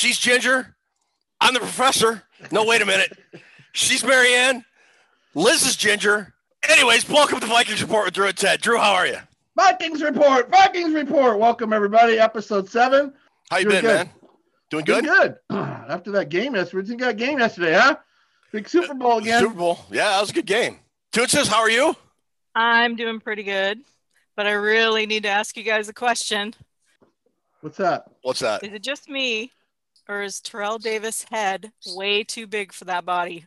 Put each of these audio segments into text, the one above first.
Gilligan. She's Ginger. I'm the professor. No, wait a minute. She's Mary Ann. Liz is Ginger. Anyways, welcome to Vikings Report with Drew and Ted. Drew, how are you? Vikings report. Vikings report. Welcome everybody. Episode seven. How you Doing been, good. man? Doing good? Doing good. After that game yesterday, you got a game yesterday, huh? Big Super Bowl uh, again. Super Bowl. Yeah, that was a good game. Toonces, how are you? I'm doing pretty good, but I really need to ask you guys a question. What's that? What's that? Is it just me, or is Terrell Davis' head way too big for that body?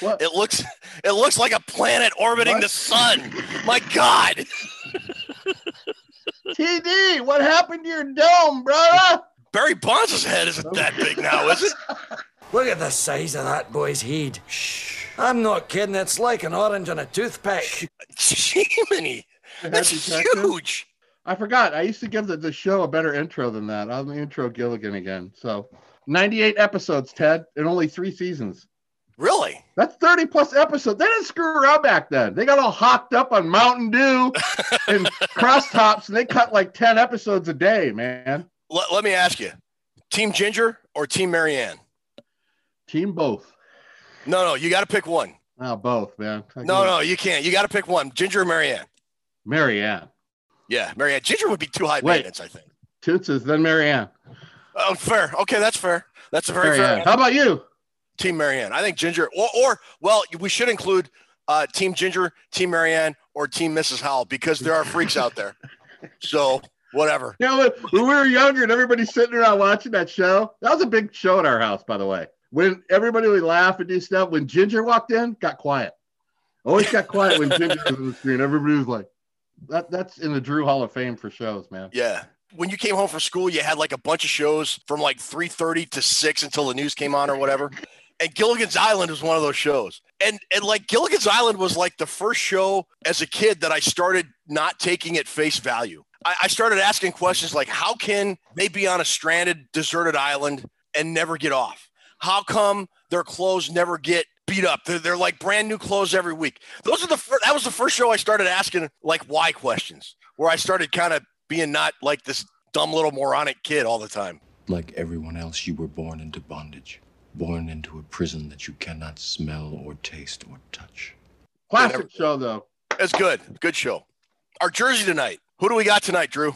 What? It looks it looks like a planet orbiting What? the sun. My God. TD, what happened to your dome, brother? Barry Bonds' head isn't that big now, is it? Look at the size of that boy's head. Shh. I'm not kidding. It's like an orange on a toothpick. Jiminy. That's Detective? huge. I forgot. I used to give the, the show a better intro than that. I'm the intro Gilligan again. So 98 episodes, Ted, and only three seasons. Really? That's 30 plus episodes. They didn't screw around back then. They got all hocked up on Mountain Dew and crosstops, and they cut like 10 episodes a day, man. Let, let me ask you. Team Ginger or Team Mary Ann? Team both. No, no, you got to pick one. Oh, both, man. I No, no, you can't. You got to pick one. Ginger or Mary Ann? Marianne. Yeah, Mary Ann. Ginger would be too high Wait. maintenance, I think. Toots is then Mary Ann. Oh, fair. Okay, that's fair. That's a very fair. Mary Ann. answer. How about you? Team Mary Ann. I think Ginger, or, or well, we should include uh, Team Ginger, Team Mary Ann, or Team Mrs. Howell because there are freaks out there. So whatever. You know, when, when we were younger and everybody's sitting around watching that show, that was a big show at our house, by the way. When everybody would laugh and do stuff, when Ginger walked in, got quiet. Always got quiet when Ginger was on the screen. Everybody was like, that, that's in the Drew Hall of Fame for shows, man. Yeah. When you came home from school, you had like a bunch of shows from like 3:30 to 6 until the news came on or whatever. And Gilligan's Island was one of those shows. And and like Gilligan's Island was like the first show as a kid that I started not taking at face value. I, I started asking questions like, how can they be on a stranded, deserted island and never get off? How come their clothes never get beat up? They're, they're like brand new clothes every week. Those are the fir- that was the first show I started asking like why questions, where I started kind of being not like this dumb little moronic kid all the time. Like everyone else, you were born into bondage, born into a prison that you cannot smell or taste or touch. Classic never- show, though. It's good, good show. Our jersey tonight. Who do we got tonight, Drew?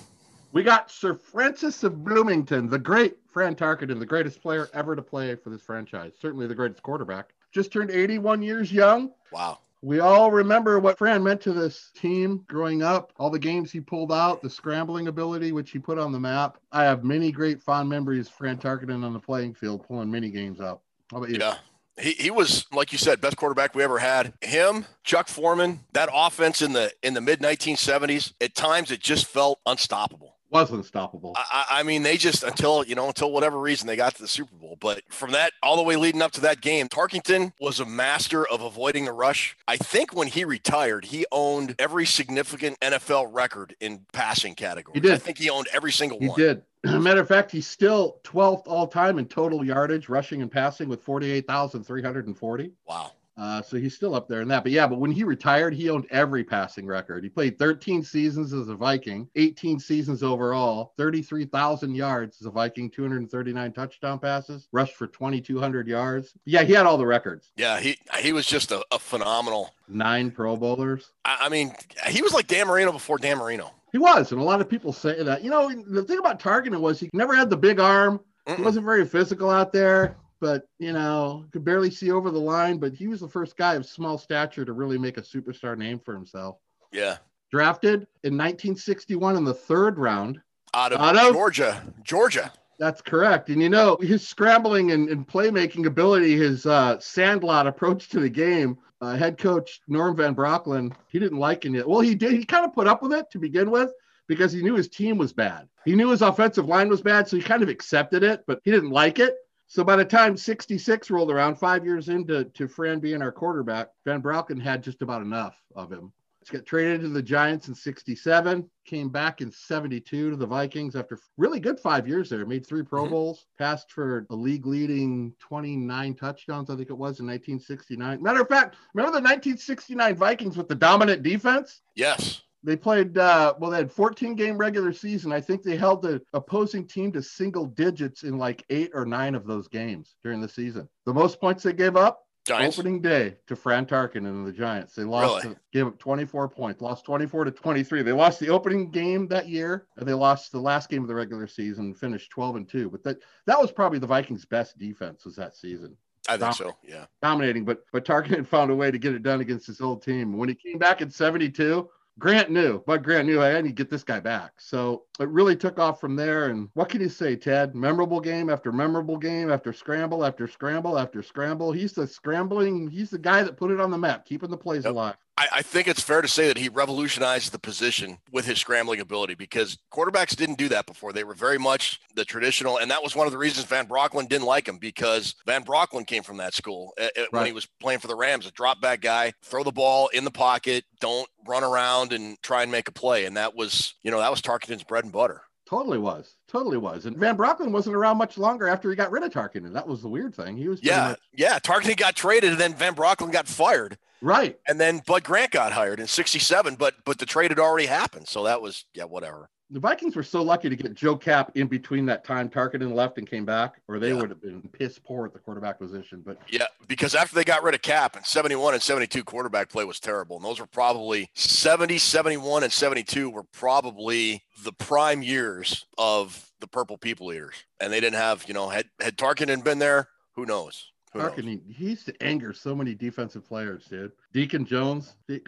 We got Sir Francis of Bloomington, the great Fran Tarkenton, the greatest player ever to play for this franchise. Certainly the greatest quarterback. Just turned 81 years young. Wow. We all remember what Fran meant to this team growing up, all the games he pulled out, the scrambling ability which he put on the map. I have many great fond memories of Fran Tarkenton on the playing field pulling many games out. How about you? Yeah. He, he was like you said best quarterback we ever had him chuck foreman that offense in the in the mid 1970s at times it just felt unstoppable Was unstoppable. I, I mean, they just until you know until whatever reason they got to the Super Bowl. But from that all the way leading up to that game, Tarkenton was a master of avoiding the rush. I think when he retired, he owned every significant NFL record in passing category. He did. I think he owned every single He one. He did. Matter of fact, he's still 12th all time in total yardage, rushing and passing with 48,340. Wow. Uh, so he's still up there in that. But yeah, but when he retired, he owned every passing record. He played 13 seasons as a Viking, 18 seasons overall, 33,000 yards as a Viking, 239 touchdown passes, rushed for 2,200 yards. Yeah, he had all the records. Yeah, he he was just a, a phenomenal. Nine Pro Bowlers. I, I mean, he was like Dan Marino before Dan Marino. He was, and a lot of people say that. You know, the thing about Tarkenton was he never had the big arm. He Mm-mm. wasn't very physical out there, but you know, could barely see over the line. But he was the first guy of small stature to really make a superstar name for himself. Yeah, Drafted in 1961 in the third round. out of, Out of- Georgia, Georgia. That's correct. And you know, his scrambling and, and playmaking ability, his uh, sandlot approach to the game, uh, head coach Norm Van Brocklin, he didn't like it. Well, he did. He kind of put up with it to begin with because he knew his team was bad. He knew his offensive line was bad, so he kind of accepted it, but he didn't like it. So by the time 66 rolled around, five years into to Fran being our quarterback, Van Brocklin had just about enough of him. He got traded to the Giants in 67, came back in 72 to the Vikings after really good five years there. Made three Pro Mhm. Bowls, passed for a league leading 29 touchdowns, I think it was in 1969. Matter of fact, remember the 1969 Vikings with the dominant defense? Yes. They played uh, well. They had 14 game regular season. I think they held the opposing team to single digits in like eight or nine of those games during the season. The most points they gave up Giants. opening day to Fran Tarkin and the Giants. They lost, Really? gave up 24 points, lost 24 to 23. They lost the opening game that year, and they lost the last game of the regular season, finished 12 and two. But that that was probably the Vikings' best defense was that season I think so. Yeah. dominating, but but Tarkin found a way to get it done against his old team. When he came back in 72, Grant knew, but Grant knew I need to get this guy back. So it really took off from there. And what can you say, Ted? Memorable game after memorable game after scramble after scramble after scramble. He's the scrambling, he's the guy that put it on the map, keeping the plays Yep. alive. I, I think it's fair to say that he revolutionized the position with his scrambling ability because quarterbacks didn't do that before. They were very much the traditional, and that was one of the reasons Van Brocklin didn't like him because Van Brocklin came from that school uh, uh, when he was playing for the Rams. A drop back guy, throw the ball in the pocket, don't run around and try and make a play. And that was, you know, that was Tarkenton's bread and butter. Totally was. Totally was. And Van Brocklin wasn't around much longer after he got rid of Tarkin. And that was the weird thing. He was Yeah, much- yeah. Tarkenton got traded, and then Van Brocklin got fired, right. and then Bud Grant got hired in '67. But but the trade had already happened, so that was yeah, whatever. The Vikings were so lucky to get Joe Kapp in between that time Tarkin left and came back, or they Yeah. would have been piss poor at the quarterback position. But Yeah, because after they got rid of Kapp in 71 and 72, quarterback play was terrible. And those were probably 70, 71, and 72 were probably the prime years of the Purple People Eaters. And they didn't have, you know, had, had Tarkin been there, who knows? Who knows? Tarkin, he, he used to anger so many defensive players, dude. Deacon Jones, he,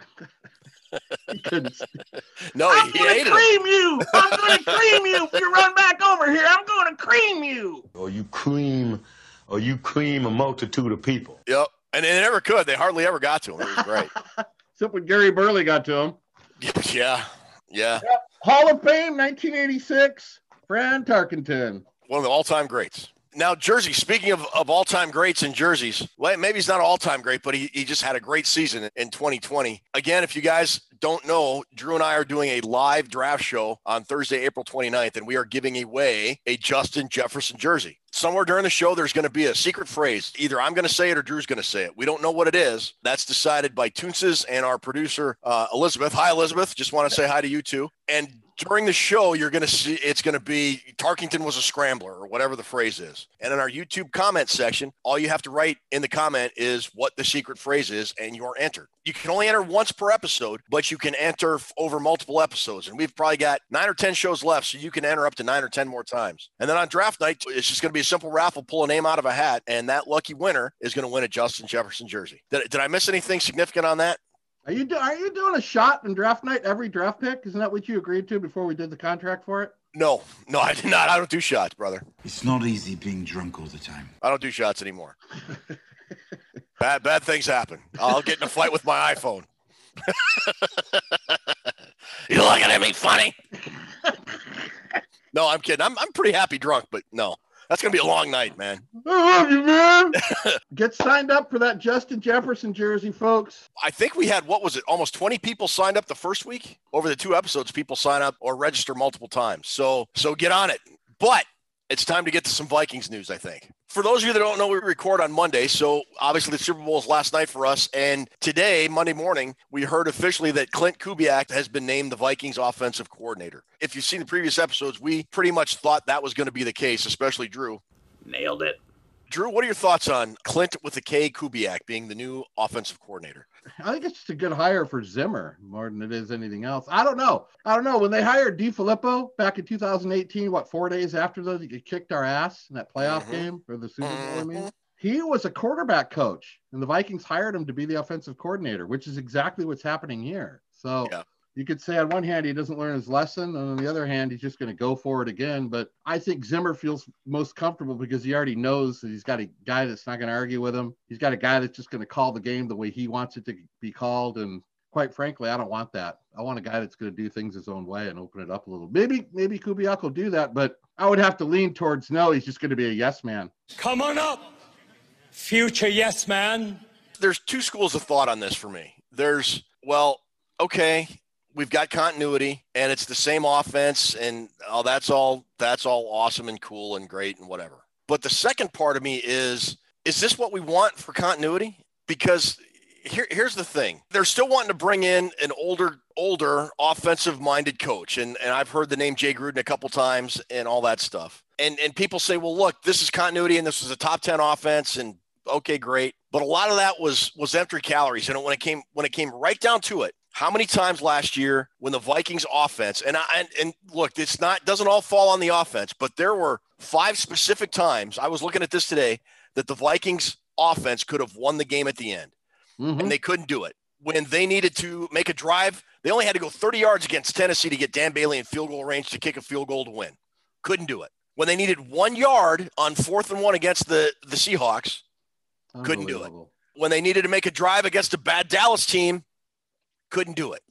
he couldn't. No, I'm he gonna hated him. cream you. I'm gonna cream you if you run back over here. I'm gonna cream you. or you cream or you cream a multitude of people. Yep. And they never could. They hardly ever got to him. It was great. Except when Gary Burley got to him. yeah. Yeah. Hall of Fame, 1986. Fran Tarkenton. one of the all-time greats. Now, Jersey, speaking of, of all-time greats in jerseys, well, maybe he's not an all-time great, but he, he just had a great season in 2020. Again, if you guys don't know, Drew and I are doing a live draft show on Thursday, April 29th, and we are giving away a Justin Jefferson jersey. Somewhere during the show, there's going to be a secret phrase. Either I'm going to say it or Drew's going to say it. We don't know what it is. That's decided by Toonces and our producer, uh, Elizabeth. Hi, Elizabeth. Just want to say hi to you too. And during the show, you're going to see it's going to be Tarkenton was a scrambler or whatever the phrase is. And in our YouTube comment section, all you have to write in the comment is what the secret phrase is, and you're entered. You can only enter once per episode, but you can enter over multiple episodes. And we've probably got nine or 10 shows left, so you can enter up to nine or 10 more times. And then on draft night, it's just going to be a simple raffle, pull a name out of a hat, and that lucky winner is going to win a Justin Jefferson jersey. Did, did I miss anything significant on that? Are you do, are you doing a shot in draft night every draft pick? Isn't that what you agreed to before we did the contract for it? No, no, I did not. I don't do shots, brother. It's not easy being drunk all the time. I don't do shots anymore. bad bad things happen. I'll get in a fight with my iPhone. you looking at me funny? no, I'm kidding. I'm I'm pretty happy drunk, but no. That's gonna be a long night, man. I love you, man. Get signed up for that Justin Jefferson jersey, folks. I think we had what was it? Almost 20 people signed up the first week. Over the two episodes, people sign up or register multiple times. So so get on it. But it's time to get to some Vikings news, I think. For those of you that don't know, we record on Monday. So obviously the Super Bowl is last night for us. And today, Monday morning, we heard officially that Clint Kubiak has been named the Vikings offensive coordinator. If you've seen the previous episodes, we pretty much thought that was going to be the case, especially Drew. Nailed it. Drew, what are your thoughts on Clint with the K Kubiak being the new offensive coordinator? I think it's just a good hire for Zimmer more than it is anything else. I don't know. I don't know. When they hired DeFilippo back in 2018, what four days after those, he kicked our ass in that playoff Mhm. game or the Super Bowl. I mean, Mhm. he was a quarterback coach, and the Vikings hired him to be the offensive coordinator, which is exactly what's happening here. So Yeah. You could say on one hand he doesn't learn his lesson, and on the other hand he's just going to go for it again. But I think Zimmer feels most comfortable because he already knows that he's got a guy that's not going to argue with him. He's got a guy that's just going to call the game the way he wants it to be called, and quite frankly, I don't want that. I want a guy that's going to do things his own way and open it up a little. Maybe maybe Kubiak will do that, but I would have to lean towards no. He's just going to be a yes man. Come on up, future yes man. there's two schools of thought on this for me. There's, well, okay, we've got continuity and it's the same offense and oh, that's all that's all awesome and cool and great and whatever. But the second part of me is is this what we want for continuity? Because here, here's the thing. They're still wanting to bring in an older, older offensive minded coach. And, and I've heard the name Jay Gruden a couple times and all that stuff. And, and people say, well, look, this is continuity and this was a top 10 offense and okay, great. But a lot of that was, was empty calories. And when it came, when it came right down to it, how many times last year when the Vikings offense and I, and, and look, it's not doesn't all fall on the offense, but there were five specific times I was looking at this today that the Vikings offense could have won the game at the end, Mhm. and they couldn't do it. When they needed to make a drive, they only had to go 30 yards against Tennessee to get Dan Bailey in field goal range to kick a field goal to win. Couldn't do it. When they needed one yard on fourth and one against the, the Seahawks, couldn't do it. When they needed to make a drive against a bad Dallas team, couldn't do it.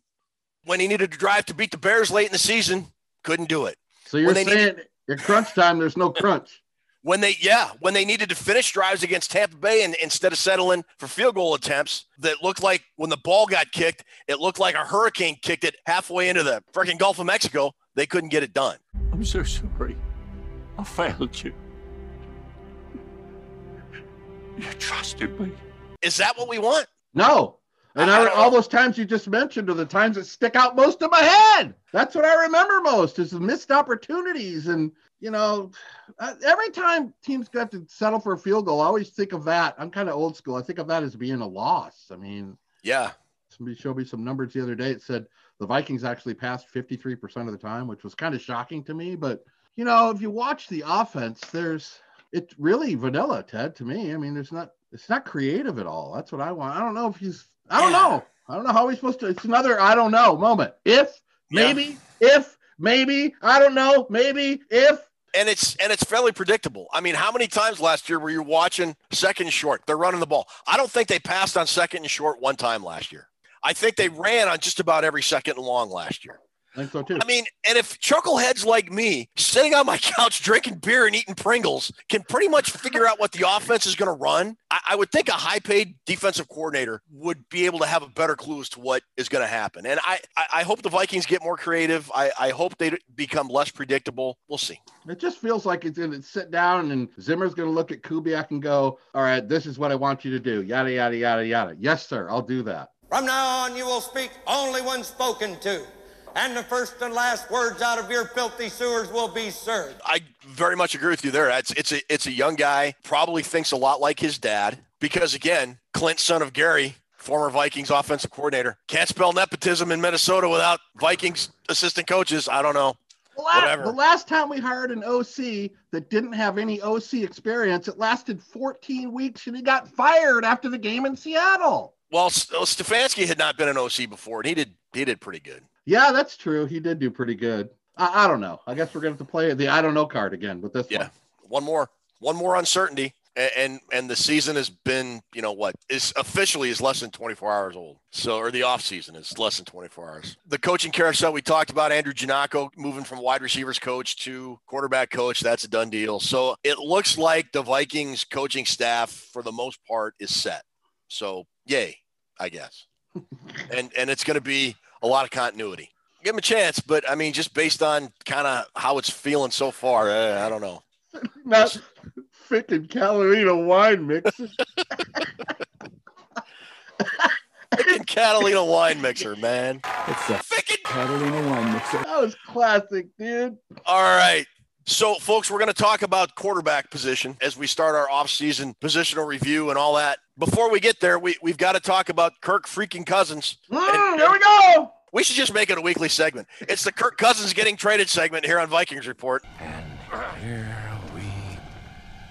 When he needed to drive to beat the Bears late in the season, couldn't do it. So you're When they saying at crunch time, there's no crunch. When they, yeah, when they needed to finish drives against Tampa Bay and instead of settling for field goal attempts that looked like when the ball got kicked, it looked like a hurricane kicked it halfway into the freaking Gulf of Mexico, they couldn't get it done. I'm so sorry. I failed you. You trusted me. Is that what we want? No. And I- I all those times you just mentioned are the times that stick out most in my head. That's what I remember most is the missed opportunities. And, you know, uh, every time teams got to settle for a field goal, I always think of that. I'm kind of old school. I think of that as being a loss. I mean, Yeah. somebody showed me some numbers the other day. It said the Vikings actually passed 53% of the time, which was kind of shocking to me. But, you know, if you watch the offense, there's it's really vanilla, Ted, to me. I mean, there's not it's not creative at all. That's what I want. I don't know if he's I don't Yeah. know. I don't know how we're supposed to it's another I don't know moment. If, Yeah. maybe, if, maybe, I don't know, maybe, if. and it's and it's fairly predictable. I mean, how many times last year were you watching second and short? They're running the ball. I don't think they passed on second and short one time last year. I think they ran on just about every second and long last year. I think so too. I mean, and if chuckleheads like me sitting on my couch drinking beer and eating Pringles can pretty much figure out what the offense is going to run, I, I would think a high paid defensive coordinator would be able to have a better clue as to what is going to happen. And I, I, I hope the Vikings get more creative. I, I hope they become less predictable. We'll see. It just feels like it's going to sit down and Zimmer's going to look at Kubiak and go, All right, this is what I want you to do. Yada, yada, yada, yada. Yes, sir. I'll do that. From now on, you will speak only when spoken to, and the first and last words out of your filthy sewers will be served. I very much agree with you there. It's it's a it's a young guy, probably thinks a lot like his dad because again, Clint, son of Gary, former Vikings offensive coordinator, can't spell nepotism in Minnesota without Vikings assistant coaches. I don't know. The last, Whatever. the last time we hired an OC that didn't have any OC experience, it lasted 14 weeks and he got fired after the game in Seattle. Well, well, Stefanski had not been an OC before, and he did he did pretty good. Yeah, that's true. He did do pretty good. I, I don't know. I guess we're going to have to play the I don't know card again with this Yeah, one. one more, one more uncertainty, and, and and the season has been, you know what, is officially is less than 24 hours old. So, or the off season is less than 24 hours. The coaching carousel we talked about, Andrew Janocko moving from wide receivers coach to quarterback coach, that's a done deal. So it looks like the Vikings coaching staff, for the most part, is set. So, yay, I guess, and and it's going to be a lot of continuity. Give him a chance, but I mean, just based on kind of how it's feeling so far, uh, I don't know. Not freaking Catalina wine mixer. Freaking Catalina wine mixer, man. It's a Freaking- Catalina wine mixer. That was classic, dude. All right. So, folks, we're going to talk about quarterback position as we start our offseason positional review and all that. Before we get there, we, we've got to talk about Kirk freaking Cousins. Mm, there we go. We should just make it a weekly segment. It's the Kirk Cousins getting traded segment here on Vikings Report. And here we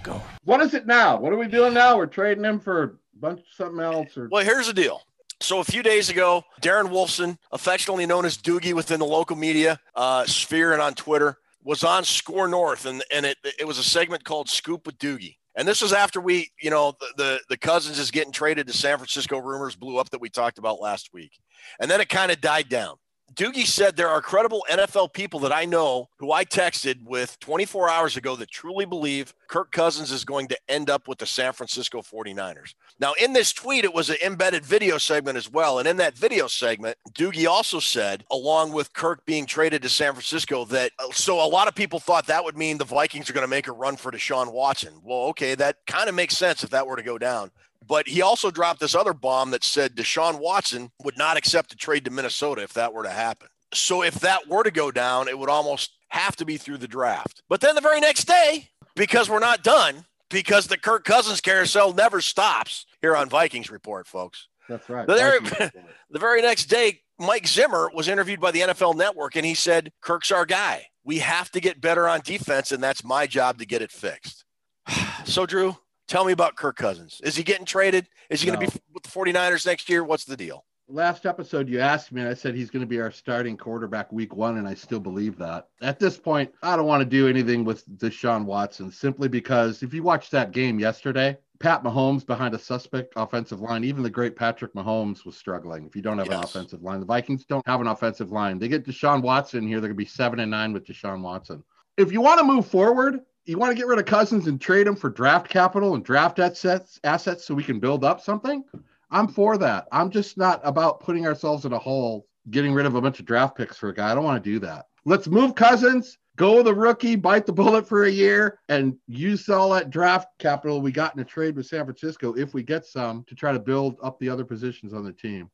go. What is it now? What are we doing now? We're trading him for a bunch of something else or Well, here's the deal. So a few days ago, Darren Wolfson, affectionately known as Doogie within the local media uh, sphere and on Twitter, was on SKOR North, and and it it was a segment called Scoop with Doogie. And this was after we, you know, the, the the Cousins is getting traded to San Francisco. Rumors blew up that we talked about last week, and then it kind of died down. Doogie said there are credible NFL people that I know who I texted with 24 hours ago that truly believe Kirk Cousins is going to end up with the San Francisco 49ers. Now, in this tweet, it was an embedded video segment as well. And in that video segment, Doogie also said, along with Kirk being traded to San Francisco, that uh, so a lot of people thought that would mean the Vikings are going to make a run for Deshaun Watson. Well, okay, that kind of makes sense if that were to go down. But he also dropped this other bomb that said Deshaun Watson would not accept a trade to Minnesota if that were to happen. So if that were to go down, it would almost have to be through the draft. But then the very next day, because we're not done, because the Kirk Cousins carousel never stops here on Vikings Report, folks. That's right. The very, the very next day, Mike Zimmer was interviewed by the NFL Network and he said, Kirk's our guy. We have to get better on defense, and that's my job to get it fixed. So, Drew, tell me about Kirk Cousins. Is he getting traded? Is he going to be with the 49ers next year? What's the deal? Last episode, you asked me, and I said he's going to be our starting quarterback week one, and I still believe that. At this point, I don't want to do anything with Deshaun Watson simply because if you watched that game yesterday, Pat Mahomes behind a suspect offensive line, even the great Patrick Mahomes was struggling. If you don't have an offensive line, the Vikings don't have an offensive line. They get Deshaun Watson here, they're going to be seven and nine with Deshaun Watson. If you want to move forward, you want to get rid of Cousins and trade him for draft capital and draft assets, assets so we can build up something. I'm for that. I'm just not about putting ourselves in a hole, getting rid of a bunch of draft picks for a guy. I don't want to do that. Let's move Cousins, go a rookie, bite the bullet for a year, and use all that draft capital we got in a trade with San Francisco, if we get some, to try to build up the other positions on the team.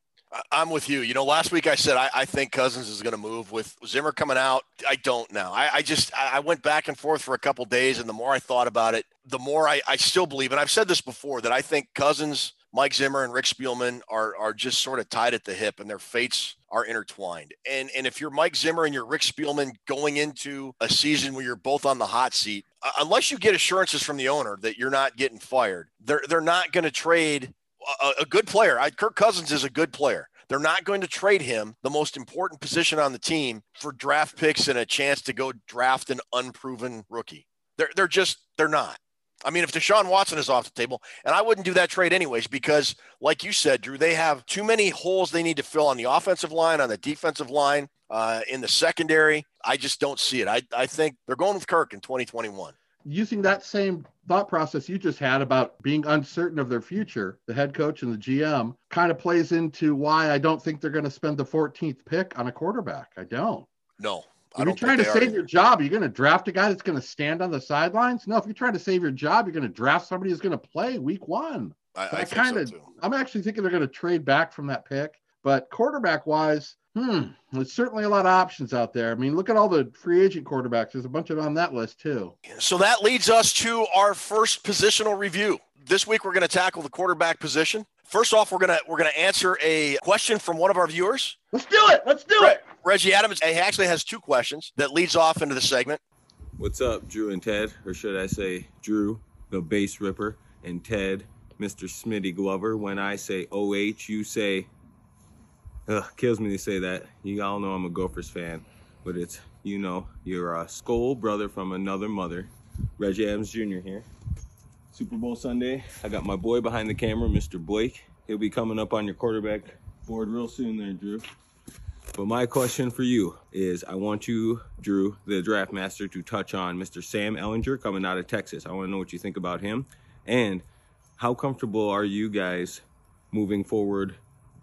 I'm with you. You know, last week I said I, I think Cousins is going to move with Zimmer coming out. I don't now. I, I just I went back and forth for a couple days, and the more I thought about it, the more I, I still believe. And I've said this before that I think Cousins, Mike Zimmer, and Rick Spielman are are just sort of tied at the hip, and their fates are intertwined. And and if you're Mike Zimmer and you're Rick Spielman going into a season where you're both on the hot seat, unless you get assurances from the owner that you're not getting fired, they're they're not going to trade a, a good player. I, Kirk Cousins is a good player. They're not going to trade him, the most important position on the team, for draft picks and a chance to go draft an unproven rookie. They're they're just they're not. I mean, if Deshaun Watson is off the table, and I wouldn't do that trade anyways, because like you said, Drew, they have too many holes they need to fill on the offensive line, on the defensive line, uh, in the secondary. I just don't see it. I, I think they're going with Kirk in 2021. Using that same thought process you just had about being uncertain of their future, the head coach and the GM kind of plays into why I don't think they're going to spend the 14th pick on a quarterback. I don't. No, I If you're trying to they are save your job, you're going to draft a guy that's going to stand on the sidelines. No, if you're trying to save your job, you're going to draft somebody who's going to play week one. I, I I kind of, too. I'm actually thinking they're going to trade back from that pick. But quarterback wise, hmm, there's certainly a lot of options out there. I mean, look at all the free agent quarterbacks. There's a bunch of them on that list too. So that leads us to our first positional review. This week we're going to tackle the quarterback position. First off, we're gonna we're gonna answer a question from one of our viewers. Let's do it. Let's do Re- it. Reggie Adams. He actually has two questions that leads off into the segment. What's up, Drew and Ted? Or should I say, Drew, the bass ripper, and Ted, Mr. Smitty Glover. When I say OH, you say, ugh, kills me to say that. You all know I'm a Gophers fan, but it's, you know, you're a uh, skull brother from another mother. Reggie Adams Jr. here. Super Bowl Sunday. I got my boy behind the camera, Mr. Blake. He'll be coming up on your quarterback board real soon there, Drew. But my question for you is I want you, Drew, the draft master, to touch on Mr. Sam Ehlinger coming out of Texas. I want to know what you think about him. And how comfortable are you guys moving forward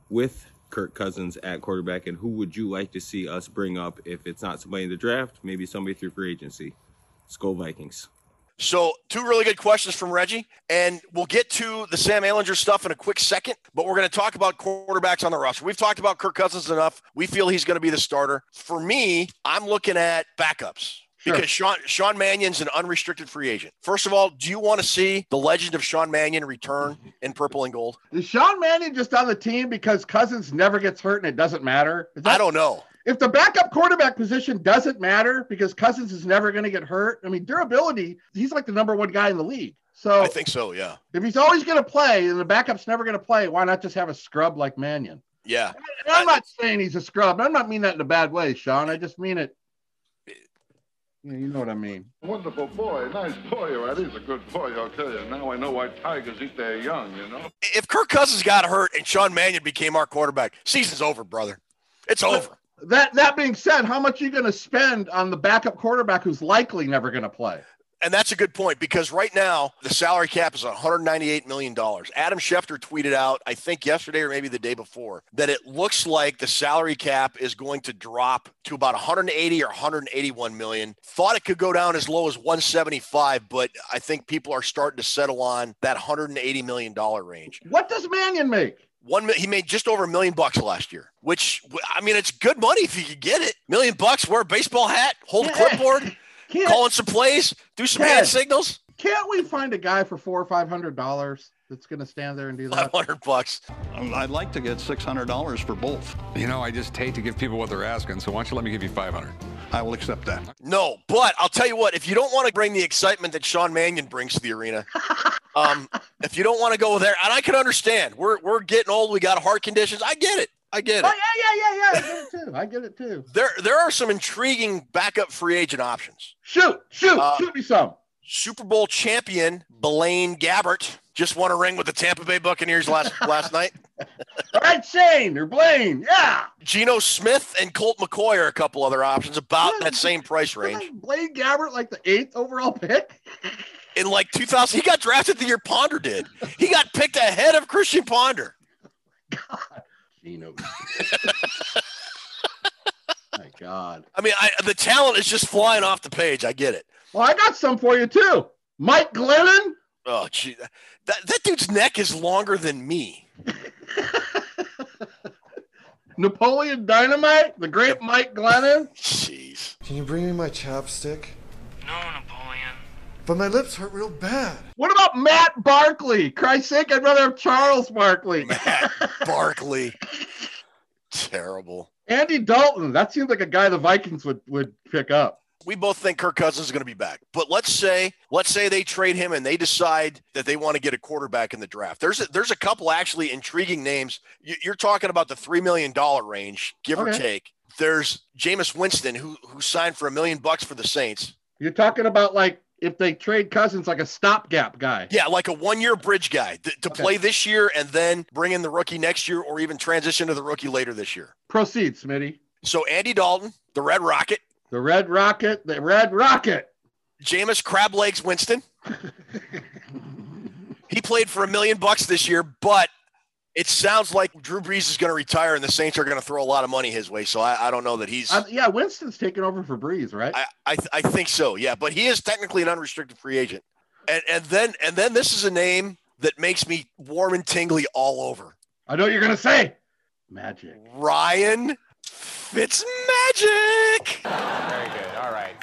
with Kirk Cousins at quarterback? And who would you like to see us bring up if it's not somebody in the draft, maybe somebody through free agency? Skull Vikings. So two really good questions from Reggie, and we'll get to the Sam Ehlinger stuff in a quick second. But we're going to talk about quarterbacks on the roster. We've talked about Kirk Cousins enough. We feel he's going to be the starter. For me, I'm looking at backups. Sure. Because Sean Sean Mannion's an unrestricted free agent. First of all, do you want to see the legend of Sean Mannion return in purple and gold? Is Sean Mannion just on the team because Cousins never gets hurt and it doesn't matter? Is I don't know. If the backup quarterback position doesn't matter because Cousins is never going to get hurt, I mean, durability, he's like the number one guy in the league. So I think so. Yeah. if he's always going to play and the backup's never going to play, why not just have a scrub like Mannion? Yeah. And I'm not saying he's a scrub. I'm not mean that in a bad way, Sean. I just mean it. Yeah, you know what I mean. Wonderful boy, nice boy, all right. He's a good boy, I'll tell you. Now I know why tigers eat their young, you know. If Kirk Cousins got hurt and Sean Mannion became our quarterback, season's over, brother. It's over. That that being said, how much are you going to spend on the backup quarterback who's likely never going to play? And that's a good point because right now the salary cap is 198 million dollars. Adam Schefter tweeted out, I think yesterday or maybe the day before, that it looks like the salary cap is going to drop to about 180 or 181 million. Thought it could go down as low as 175, but I think people are starting to settle on that 180 million dollar range. What does Mannion make? One, he made just over a million bucks last year, which I mean, it's good money if you could get it. Million bucks, wear a baseball hat, hold a clipboard, calling some plays, do some hand signals. Can't we find a guy for four or five hundred dollars that's going to stand there and do that? 500 bucks. I'd like to get $600 for both. You know, I just hate to give people what they're asking, so why don't you let me give you 500? I will accept that. No, but I'll tell you what, if you don't want to bring the excitement that Sean Mannion brings to the arena, um, if you don't want to go there, and I can understand, we're we're getting old, we got heart conditions. I get it. I get Oh it. yeah, yeah, yeah, yeah. I get it too. I get it too. There there are some intriguing backup free agent options. Shoot, shoot, Uh, shoot me some. Super Bowl champion Blaine Gabbert just won a ring with the Tampa Bay Buccaneers last last night. All right, Shane or Blaine. Yeah. Geno Smith and Colt McCoy are a couple other options about that same price range. Blaine Gabbert like the eighth overall pick. In like 2000, he got drafted the year Ponder did. He got picked ahead of Christian Ponder. Geno. My God. I mean, I, the talent is just flying off the page. I get it. Well, I got some for you too. Mike Glennon. Oh, gee, that that dude's neck is longer than me. Napoleon Dynamite, the great Mike Glennon. Jeez. Can you bring me my chapstick? No, Napoleon. But my lips hurt real bad. What about Matt Barkley? Christ's sake, I'd rather have Charles Barkley. Matt Barkley. Terrible. Andy Dalton. That seems like a guy the Vikings would would pick up. We both think Kirk Cousins is going to be back, but let's say let's say they trade him and they decide that they want to get a quarterback in the draft. There's a, there's a couple actually intriguing names. You- You're talking about the three million dollar range, give or take. There's Jameis Winston who who signed for a million bucks for the Saints. You're talking about like if they trade Cousins like a stopgap guy. Yeah, like a one year bridge guy th- to Okay. play this year and then bring in the rookie next year or even transition to the rookie later this year. Proceed, Smitty. So Andy Dalton, the Red Rocket, The Red Rocket, the Red Rocket. Jameis Crab Legs Winston. he played for a million bucks this year, but it sounds like Drew Brees is going to retire and the Saints are going to throw a lot of money his way. So I, I don't know that he's. Uh, yeah, Winston's taking over for Brees, right? I, I, I think so. Yeah, but he is technically an unrestricted free agent. And and then and then this is a name that makes me warm and tingly all over. I know what you're gonna say. Magic. Ryan Fitzmagic. Very good. All right.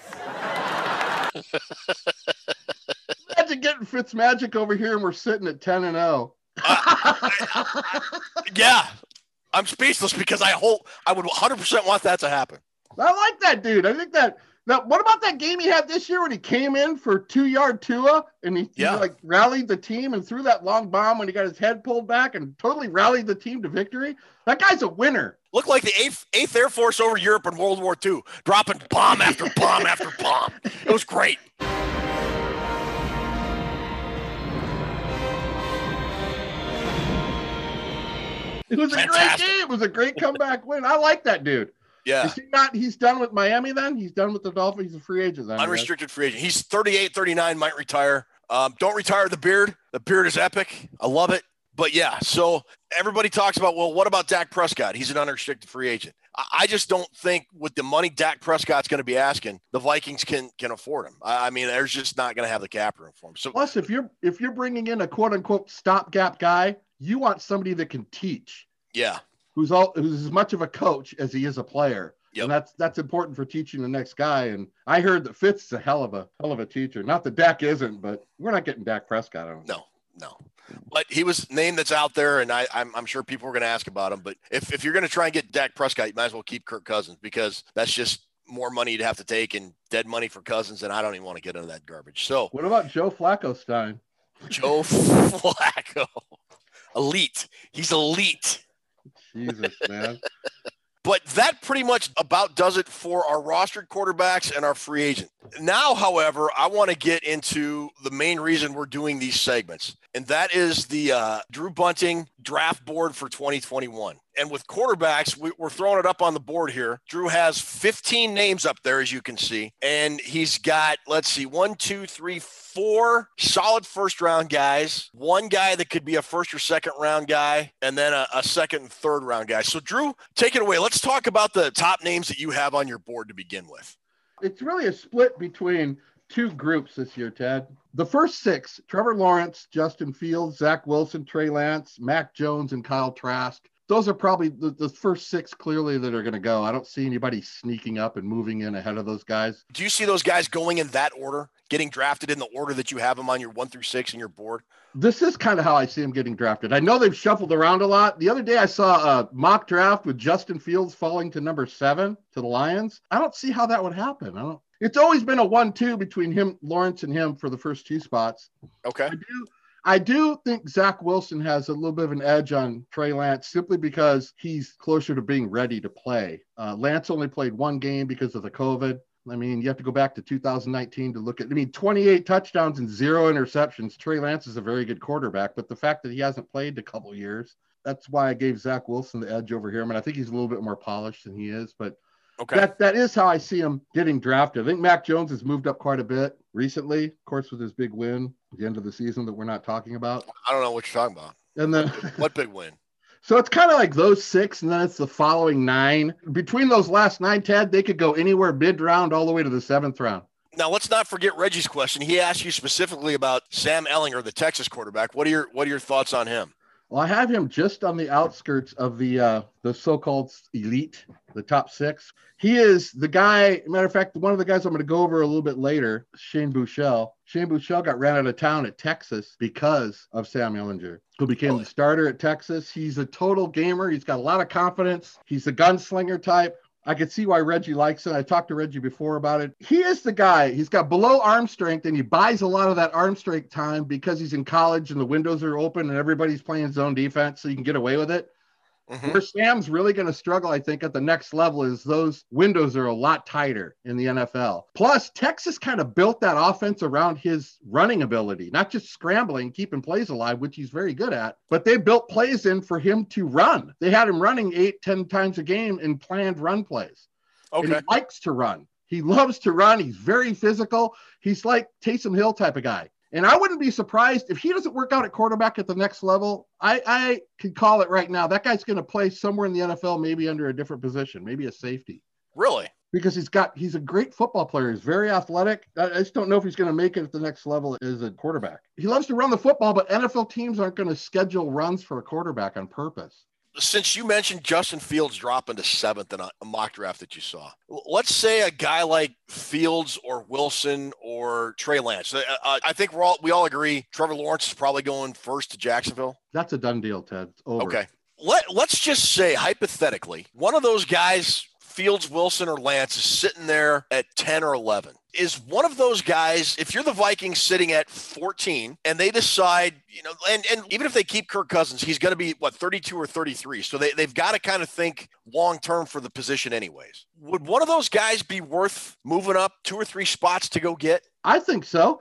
Imagine getting Fitzmagic over here and we're sitting at 10 and 0. Yeah, I'm speechless because I hope I would 100% want that to happen. I like that dude. I think that now what about that game he had this year when he came in for two yard Tua and he, he, like rallied the team and threw that long bomb when he got his head pulled back and totally rallied the team to victory? That guy's a winner. Looked like the eighth, eighth Air Force over Europe in World War II, dropping bomb after bomb after bomb. It was great. It was a great game. It was a great comeback win. I like that dude. Yeah. Is he not he's done with Miami then? He's done with the Dolphins. He's a free agent then. Unrestricted free agent. He's 38, 39, might retire. Um, don't retire the beard. The beard is epic. I love it. But yeah, so everybody talks about, well, what about Dak Prescott? He's an unrestricted free agent. I I just don't think with the money Dak Prescott's going to be asking, the Vikings can can afford him. I I mean, there's just not going to have the cap room for him. So Plus, if you're if you're bringing in a quote unquote stopgap guy, you want somebody that can teach, yeah, who's all who's as much of a coach as he is a player. Yep. And that's that's important for teaching the next guy. And I heard that Fitz is a hell of a hell of a teacher. Not that Dak isn't, but we're not getting Dak Prescott. I no, no. But he was name that's out there, and I, I'm, I'm sure people are going to ask about him. But if, if you're going to try and get Dak Prescott, you might as well keep Kirk Cousins because that's just more money you'd have to take and dead money for Cousins, and I don't even want to get into that garbage. So What about Joe Flacco Stein? Joe Flacco, elite. He's elite. Jesus, man. But that pretty much about does it for our rostered quarterbacks and our free agent. Now, however, I want to get into the main reason we're doing these segments, and that is the uh, Drew Bunting draft board for 2021. And with quarterbacks, we, are throwing it up on the board here. Drew has 15 names up there, as you can see, and he's got, let's see, one, two, three, four solid first round guys, one guy that could be a first or second round guy, and then a, a second and third round guy. So, Drew, take it away. Let's talk about the top names that you have on your board to begin with it's really a split between two groups this year, Ted. The first six Trevor Lawrence, Justin Fields, Zach Wilson, Trey Lance, Mac Jones, and Kyle Trask. Those are probably the, the first six clearly that are going to go. I don't see anybody sneaking up and moving in ahead of those guys. Do you see those guys going in that order, getting drafted in the order that you have them on your one through six in your board? This is kind of how I see them getting drafted. I know they've shuffled around a lot. The other day I saw a mock draft with Justin Fields falling to number seven to the Lions. I don't see how that would happen. I don't it's always been a one-two between him, Lawrence, and him for the first two spots. Okay. I do, I do think Zach Wilson has a little bit of an edge on Trey Lance simply because he's closer to being ready to play. Uh, Lance only played one game because of the COVID. I mean, you have to go back to 2019 to look at. I mean, 28 touchdowns and zero interceptions. Trey Lance is a very good quarterback, but the fact that he hasn't played a couple years, that's why I gave Zach Wilson the edge over here. I mean, I think he's a little bit more polished than he is, but Okay. That that is how I see him getting drafted. I think Mac Jones has moved up quite a bit recently, of course, with his big win at the end of the season that we're not talking about. I don't know what you're talking about. And then what big win? So it's kind of like those six, and then it's the following nine. Between those last nine, Ted, they could go anywhere mid round all the way to the seventh round. Now let's not forget Reggie's question. He asked you specifically about Sam Ehlinger, the Texas quarterback. What are your what are your thoughts on him? Well, I have him just on the outskirts of the uh, the so-called elite, the top six. He is the guy. Matter of fact, one of the guys I'm going to go over a little bit later, Shane Buechele. Shane Buechele got ran out of town at Texas because of Sam Ehlinger, who became the starter at Texas. He's a total gamer. He's got a lot of confidence. He's a gunslinger type. I could see why Reggie likes it. I talked to Reggie before about it. He is the guy. He's got below arm strength and he buys a lot of that arm strength time because he's in college and the windows are open and everybody's playing zone defense so you can get away with it. Mm-hmm. Where Sam's really going to struggle, I think, at the next level is those windows are a lot tighter in the NFL. Plus, Texas kind of built that offense around his running ability, not just scrambling, keeping plays alive, which he's very good at, but they built plays in for him to run. They had him running eight, ten times a game in planned run plays. Okay. And he likes to run. He loves to run. He's very physical. He's like Taysom Hill type of guy. And I wouldn't be surprised if he doesn't work out at quarterback at the next level. I, I could call it right now. That guy's going to play somewhere in the NFL, maybe under a different position, maybe a safety. Really? Because he's got he's a great football player. He's very athletic. I, I just don't know if he's going to make it at the next level as a quarterback. He loves to run the football, but NFL teams aren't going to schedule runs for a quarterback on purpose since you mentioned Justin Fields dropping to seventh in a, mock draft that you saw, let's say a guy like Fields or Wilson or Trey Lance. Uh, uh, I think we're all we all agree Trevor Lawrence is probably going first to Jacksonville. That's a done deal, Ted. Over. Okay. Let, let's just say hypothetically, one of those guys Fields, Wilson, or Lance is sitting there at 10 or 11. Is one of those guys, if you're the Vikings sitting at 14 and they decide, you know, and, and even if they keep Kirk Cousins, he's going to be what, 32 or 33. So they, they've got to kind of think long term for the position, anyways. Would one of those guys be worth moving up two or three spots to go get? I think so.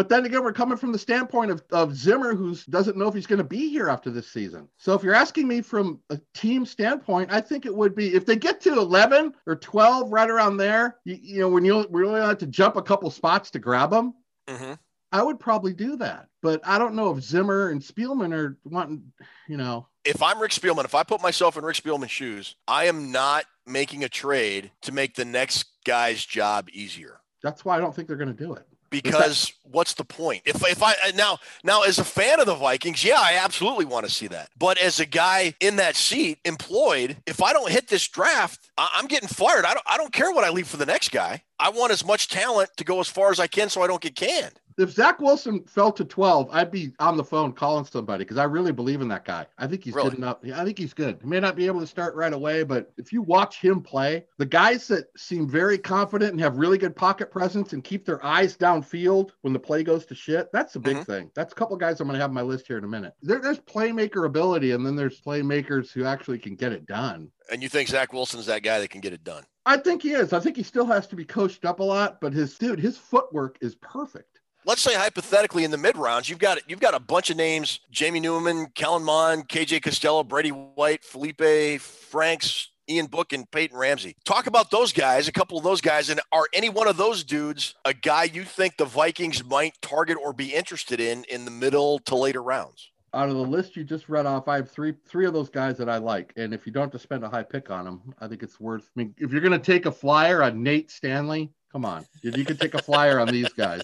But then again, we're coming from the standpoint of, of Zimmer, who doesn't know if he's going to be here after this season. So if you're asking me from a team standpoint, I think it would be if they get to 11 or 12, right around there, you, you know, when you really have to jump a couple spots to grab them, mm-hmm. I would probably do that. But I don't know if Zimmer and Spielman are wanting, you know. If I'm Rick Spielman, if I put myself in Rick Spielman's shoes, I am not making a trade to make the next guy's job easier. That's why I don't think they're going to do it because what's the point? If if I uh, now now as a fan of the Vikings, yeah, I absolutely want to see that. But as a guy in that seat, employed, if I don't hit this draft, I, am getting fired. I don't I don't care what I leave for the next guy. I want as much talent to go as far as I can so I don't get canned. If Zach Wilson fell to 12, I'd be on the phone calling somebody because I really believe in that guy. I think he's Really? good enough. I think he's good. He may not be able to start right away, but if you watch him play, the guys that seem very confident and have really good pocket presence and keep their eyes downfield when the play goes to shit, that's a big Mhm. thing. That's a couple guys I'm going to have on my list here in a minute. There, there's playmaker ability, and then there's playmakers who actually can get it done. And you think Zach Wilson's that guy that can get it done? I think he is. I think he still has to be coached up a lot, but his dude, his footwork is perfect. Let's say hypothetically in the mid rounds, you've got you've got a bunch of names: Jamie Newman, Kellen Mond, KJ Costello, Brady White, Felipe Franks, Ian Book, and Peyton Ramsey. Talk about those guys, a couple of those guys, and are any one of those dudes a guy you think the Vikings might target or be interested in in the middle to later rounds? Out of the list you just read off, I have three three of those guys that I like, and if you don't have to spend a high pick on them, I think it's worth. I mean, if you're going to take a flyer on Nate Stanley, come on, if you could take a flyer on these guys,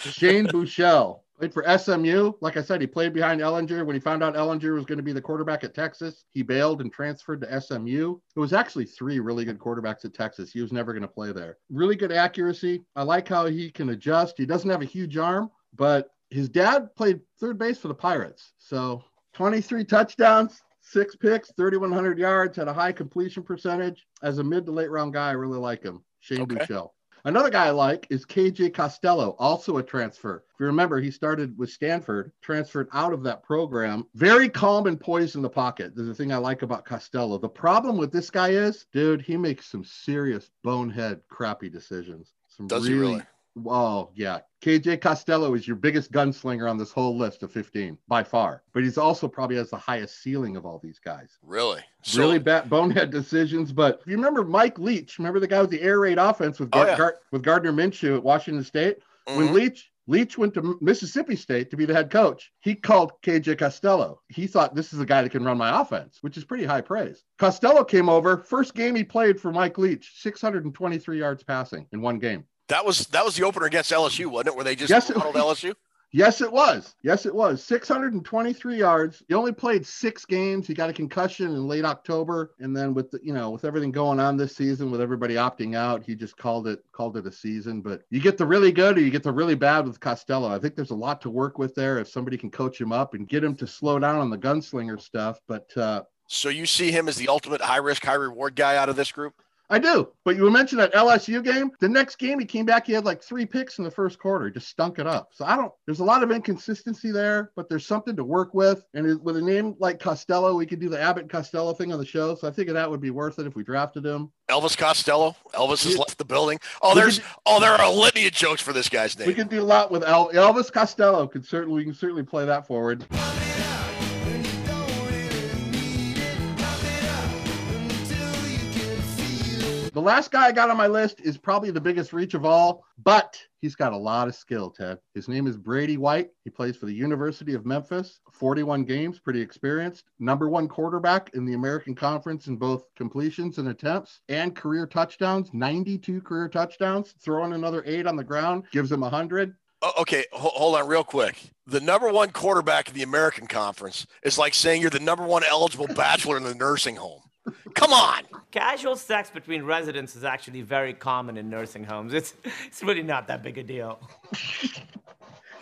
Shane Buechele played for SMU. Like I said, he played behind Ehlinger. When he found out Ehlinger was going to be the quarterback at Texas, he bailed and transferred to SMU. It was actually three really good quarterbacks at Texas. He was never going to play there. Really good accuracy. I like how he can adjust. He doesn't have a huge arm, but his dad played third base for the Pirates. So 23 touchdowns, six picks, 3,100 yards, had a high completion percentage. As a mid to late round guy, I really like him. Shane Okay. Buechele. Another guy I like is KJ Costello, also a transfer. If you remember, he started with Stanford, transferred out of that program. Very calm and poised in the pocket. There's a thing I like about Costello. The problem with this guy is, dude, he makes some serious bonehead crappy decisions. Some Does he really? Oh, yeah. KJ Costello is your biggest gunslinger on this whole list of 15 by far, but he's also probably has the highest ceiling of all these guys. Really? So, really bad bonehead decisions. But you remember Mike Leach, remember the guy with the air raid offense with, Oh, yeah. Gar- with Gardner Minshew at Washington State? When Mhm. Leach Leach went to Mississippi State to be the head coach. He called KJ Costello. He thought this is a guy that can run my offense, which is pretty high praise. Costello came over, first game he played for Mike Leach, 623 yards passing in one game. That was that was the opener against LSU, wasn't it? Where they just Yes, it. LSU? Yes, it was. Yes, it was. 623 yards. He only played six games. He got a concussion in late October, and then with the, you know with everything going on this season, with everybody opting out, he just called it called it a season. But you get the really good or you get the really bad with Costello. I think there's a lot to work with there if somebody can coach him up and get him to slow down on the gunslinger stuff. But uh, So you see him as the ultimate high risk, high reward guy out of this group? I do. But you mentioned that LSU game. The next game he came back, he had like three picks in the first quarter. He just stunk it up. So I don't. There's a lot of inconsistency there, but there's something to work with. And it- with a name like Costello, we could do the Abbott Costello thing on the show. So I think that would be worth it if we drafted him. Elvis Costello. Elvis has left the building. Oh, there's oh, there are a litany of jokes for this guy's name. We could do a lot with El- Elvis Costello. Could certainly we can certainly play that forward. The last guy I got on my list is probably the biggest reach of all, but he's got a lot of skill, Ted. His name is Brady White. He plays for the University of Memphis, 41 games, pretty experienced. Number one quarterback in the American Conference in both completions and attempts and career touchdowns, 92 career touchdowns. Throwing another eight on the ground gives him 100. Oh, okay, hold on real quick. The number one quarterback in the American Conference is like saying you're the number one eligible bachelor in the nursing home. Come on. Casual sex between residents is actually very common in nursing homes. It's it's really not that big a deal.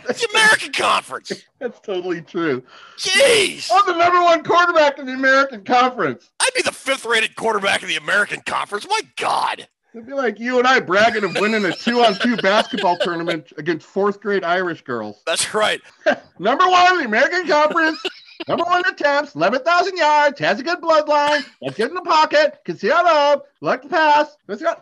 It's the American Conference. That's totally true. Jeez. I'm the number one quarterback in the American Conference. I'd be the fifth rated quarterback in the American Conference. My God. It'd be like you and I bragging of winning a two on two basketball tournament against fourth grade Irish girls. That's right. Number one in the American Conference, number one attempts, 11,000 yards, has a good bloodline, let's get in the pocket, can see out up, like to pass. Let's go.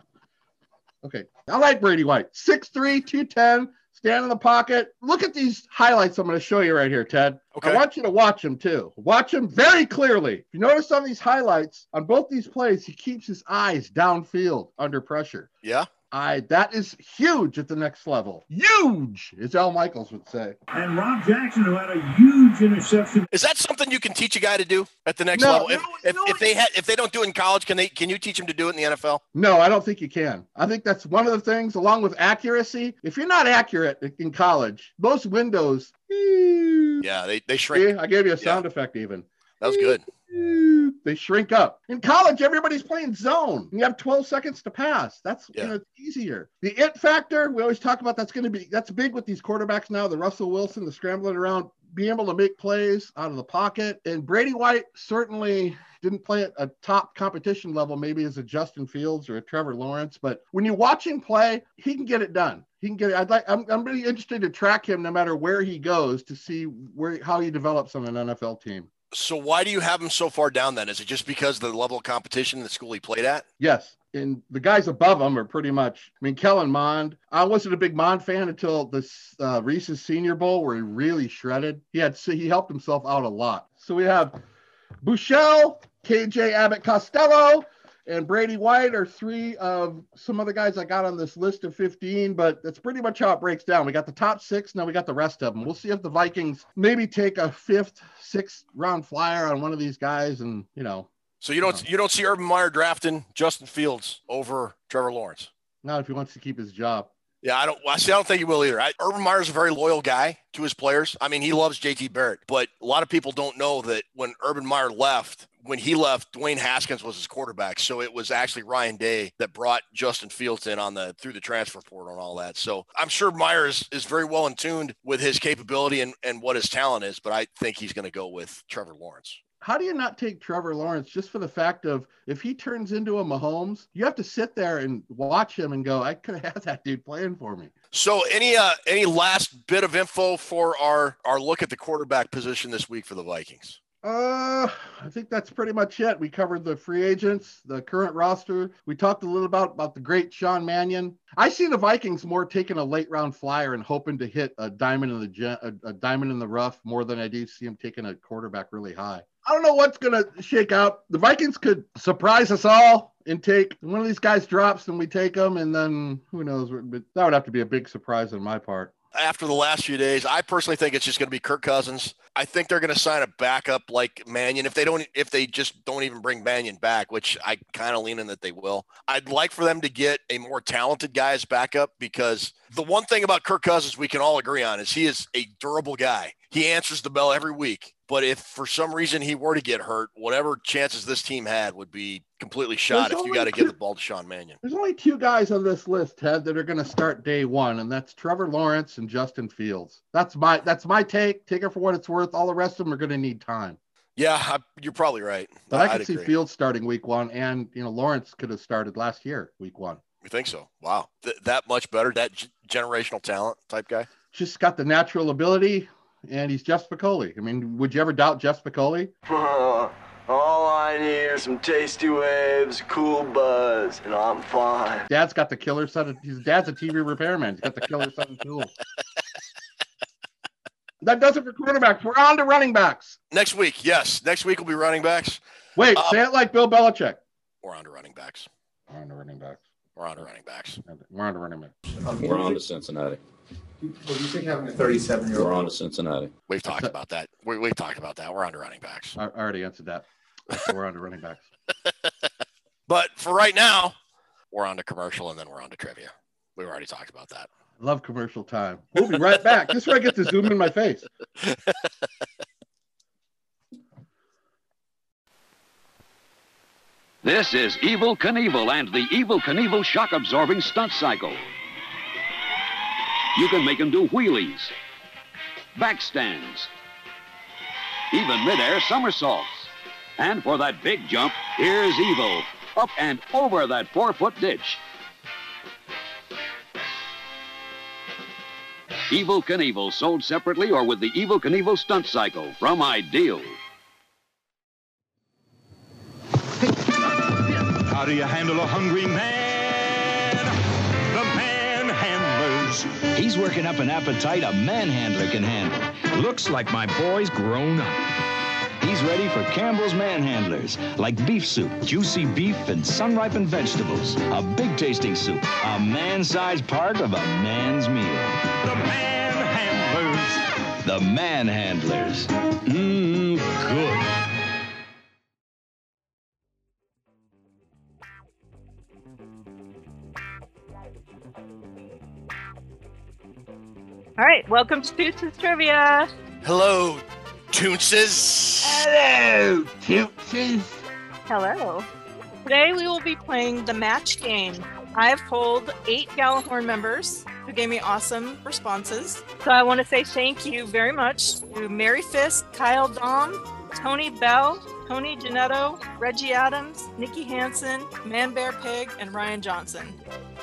Okay. I like Brady White. 6'3, 210, stand in the pocket. Look at these highlights I'm going to show you right here, Ted. Okay. I want you to watch them too. Watch them very clearly. If you notice on these highlights, on both these plays, he keeps his eyes downfield under pressure. Yeah. I that is huge at the next level. Huge, as Al Michaels would say. And Rob Jackson, who had a huge interception. Is that something you can teach a guy to do at the next No, level? If, no, if, no. if they had if they don't do it in college, can they can you teach them to do it in the NFL? No, I don't think you can. I think that's one of the things, along with accuracy. If you're not accurate in college, most windows. Yeah, they they shrink. See, I gave you a sound effect even. That was good. they shrink up. In college, everybody's playing zone. You have 12 seconds to pass. That's Yeah. you know, it's easier. The it factor, we always talk about that's going to be that's big with these quarterbacks now. The Russell Wilson, the scrambling around, being able to make plays out of the pocket. And Brady White certainly didn't play at a top competition level, maybe as a Justin Fields or a Trevor Lawrence. But when you watch him play, he can get it done. He can get it. I'd like. I'm, I'm really interested to track him, no matter where he goes, to see where how he develops on an NFL team. So why do you have him so far down then? Is it just because of the level of competition in the school he played at? Yes. And the guys above him are pretty much, I mean, Kellen Mond. I wasn't a big Mond fan until this uh, Reese's Senior Bowl where he really shredded. He had, he helped himself out a lot. So we have Buechele, KJ Abbott Costello, and Brady White are three of some other guys I got on this list of 15, but that's pretty much how it breaks down. We got the top six, now we got the rest of them. We'll see if the Vikings maybe take a fifth, sixth round flyer on one of these guys and, you know, So you don't you don't see Urban Meyer drafting Justin Fields over Trevor Lawrence? not if he wants to keep his job. Yeah, I don't. I see. I don't think he will either. I, Urban Meyer's a very loyal guy to his players. I mean, he loves JT Barrett, but a lot of people don't know that when Urban Meyer left, when he left, Dwayne Haskins was his quarterback. So it was actually Ryan Day that brought Justin Fields in on the through the transfer portal and all that. So I'm sure Meyer is, is very well in tuned with his capability and, and what his talent is, but I think he's going to go with Trevor Lawrence. How do you not take Trevor Lawrence just for the fact of if he turns into a Mahomes, you have to sit there and watch him and go, I could have had that dude playing for me. So any uh any last bit of info for our our look at the quarterback position this week for the Vikings? Uh, I think that's pretty much it. We covered the free agents, the current roster. We talked a little about about the great Sean Mannion. I see the Vikings more taking a late round flyer and hoping to hit a diamond in the gen- a, a diamond in the rough more than I do see him taking a quarterback really high. I don't know what's gonna shake out. The Vikings could surprise us all and take one of these guys drops, and we take them, and then who knows? But that would have to be a big surprise on my part. After the last few days, I personally think it's just going to be Kirk Cousins. I think they're going to sign a backup like Mannion. If they don't, if they just don't even bring Mannion back, which I kind of lean in that they will. I'd like for them to get a more talented guy as backup because the one thing about Kirk Cousins we can all agree on is he is a durable guy. He answers the bell every week. But if for some reason he were to get hurt, whatever chances this team had would be completely shot There's if you got to give the ball to Sean Mannion. There's only two guys on this list, Ted, that are going to start day one, and that's Trevor Lawrence and Justin Fields. That's my that's my take. Take it for what it's worth. All the rest of them are going to need time. Yeah, I, you're probably right. But I I'd could see agree. Fields starting week one, and you know Lawrence could have started last year, week one. You think so? Wow, Th- that much better. That g- generational talent type guy. Just got the natural ability, and he's Jeff Spicoli. I mean, would you ever doubt Jeff Spicoli? All I need are some tasty waves, cool buzz, and I'm fine. Dad's got the killer set of his dad's a TV repairman. He's got the killer set of tools. That does it for quarterbacks. We're on to running backs. Next week, yes. Next week will be running backs. Wait, Uh, say it like Bill Belichick. We're on to running backs. We're on to running backs. We're on to running backs. We're on to running backs. We're on to Cincinnati. What do you think having a 37 year We're old? on to Cincinnati. We've talked about that. We, we've talked about that. We're on to running backs. I I already answered that. We're on to running backs. But for right now, we're on to commercial and then we're on to trivia. We've already talked about that. Love commercial time. We'll be right back. This is where I get to zoom in my face. This is Evel Knievel and the Evel Knievel shock absorbing stunt cycle. You can make him do wheelies, backstands, even midair somersaults. And for that big jump, here's Evel, up and over that four foot ditch. Evel Knievel sold separately or with the Evel Knievel stunt cycle from Ideal. How do you handle a hungry man? He's working up an appetite a manhandler can handle. Looks like my boy's grown up. He's ready for Campbell's Manhandlers, like beef soup, juicy beef, and sun-ripened vegetables. A big tasting soup, a man-sized part of a man's meal. The manhandlers. The Manhandlers. Mmm, good. All right, welcome to Toots's Trivia. Hello, Toonces. Hello, Toots matches. Hello. Today we will be playing the match game. I have polled eight Gjallarhorn members who gave me awesome responses. So I want to say thank you very much to Mary Fisk, Kyle Dom, Tony Bell, Tony Janetto, Reggie Adams, Nikki Hansen, Man Bear Pig, and Ryan Johnson.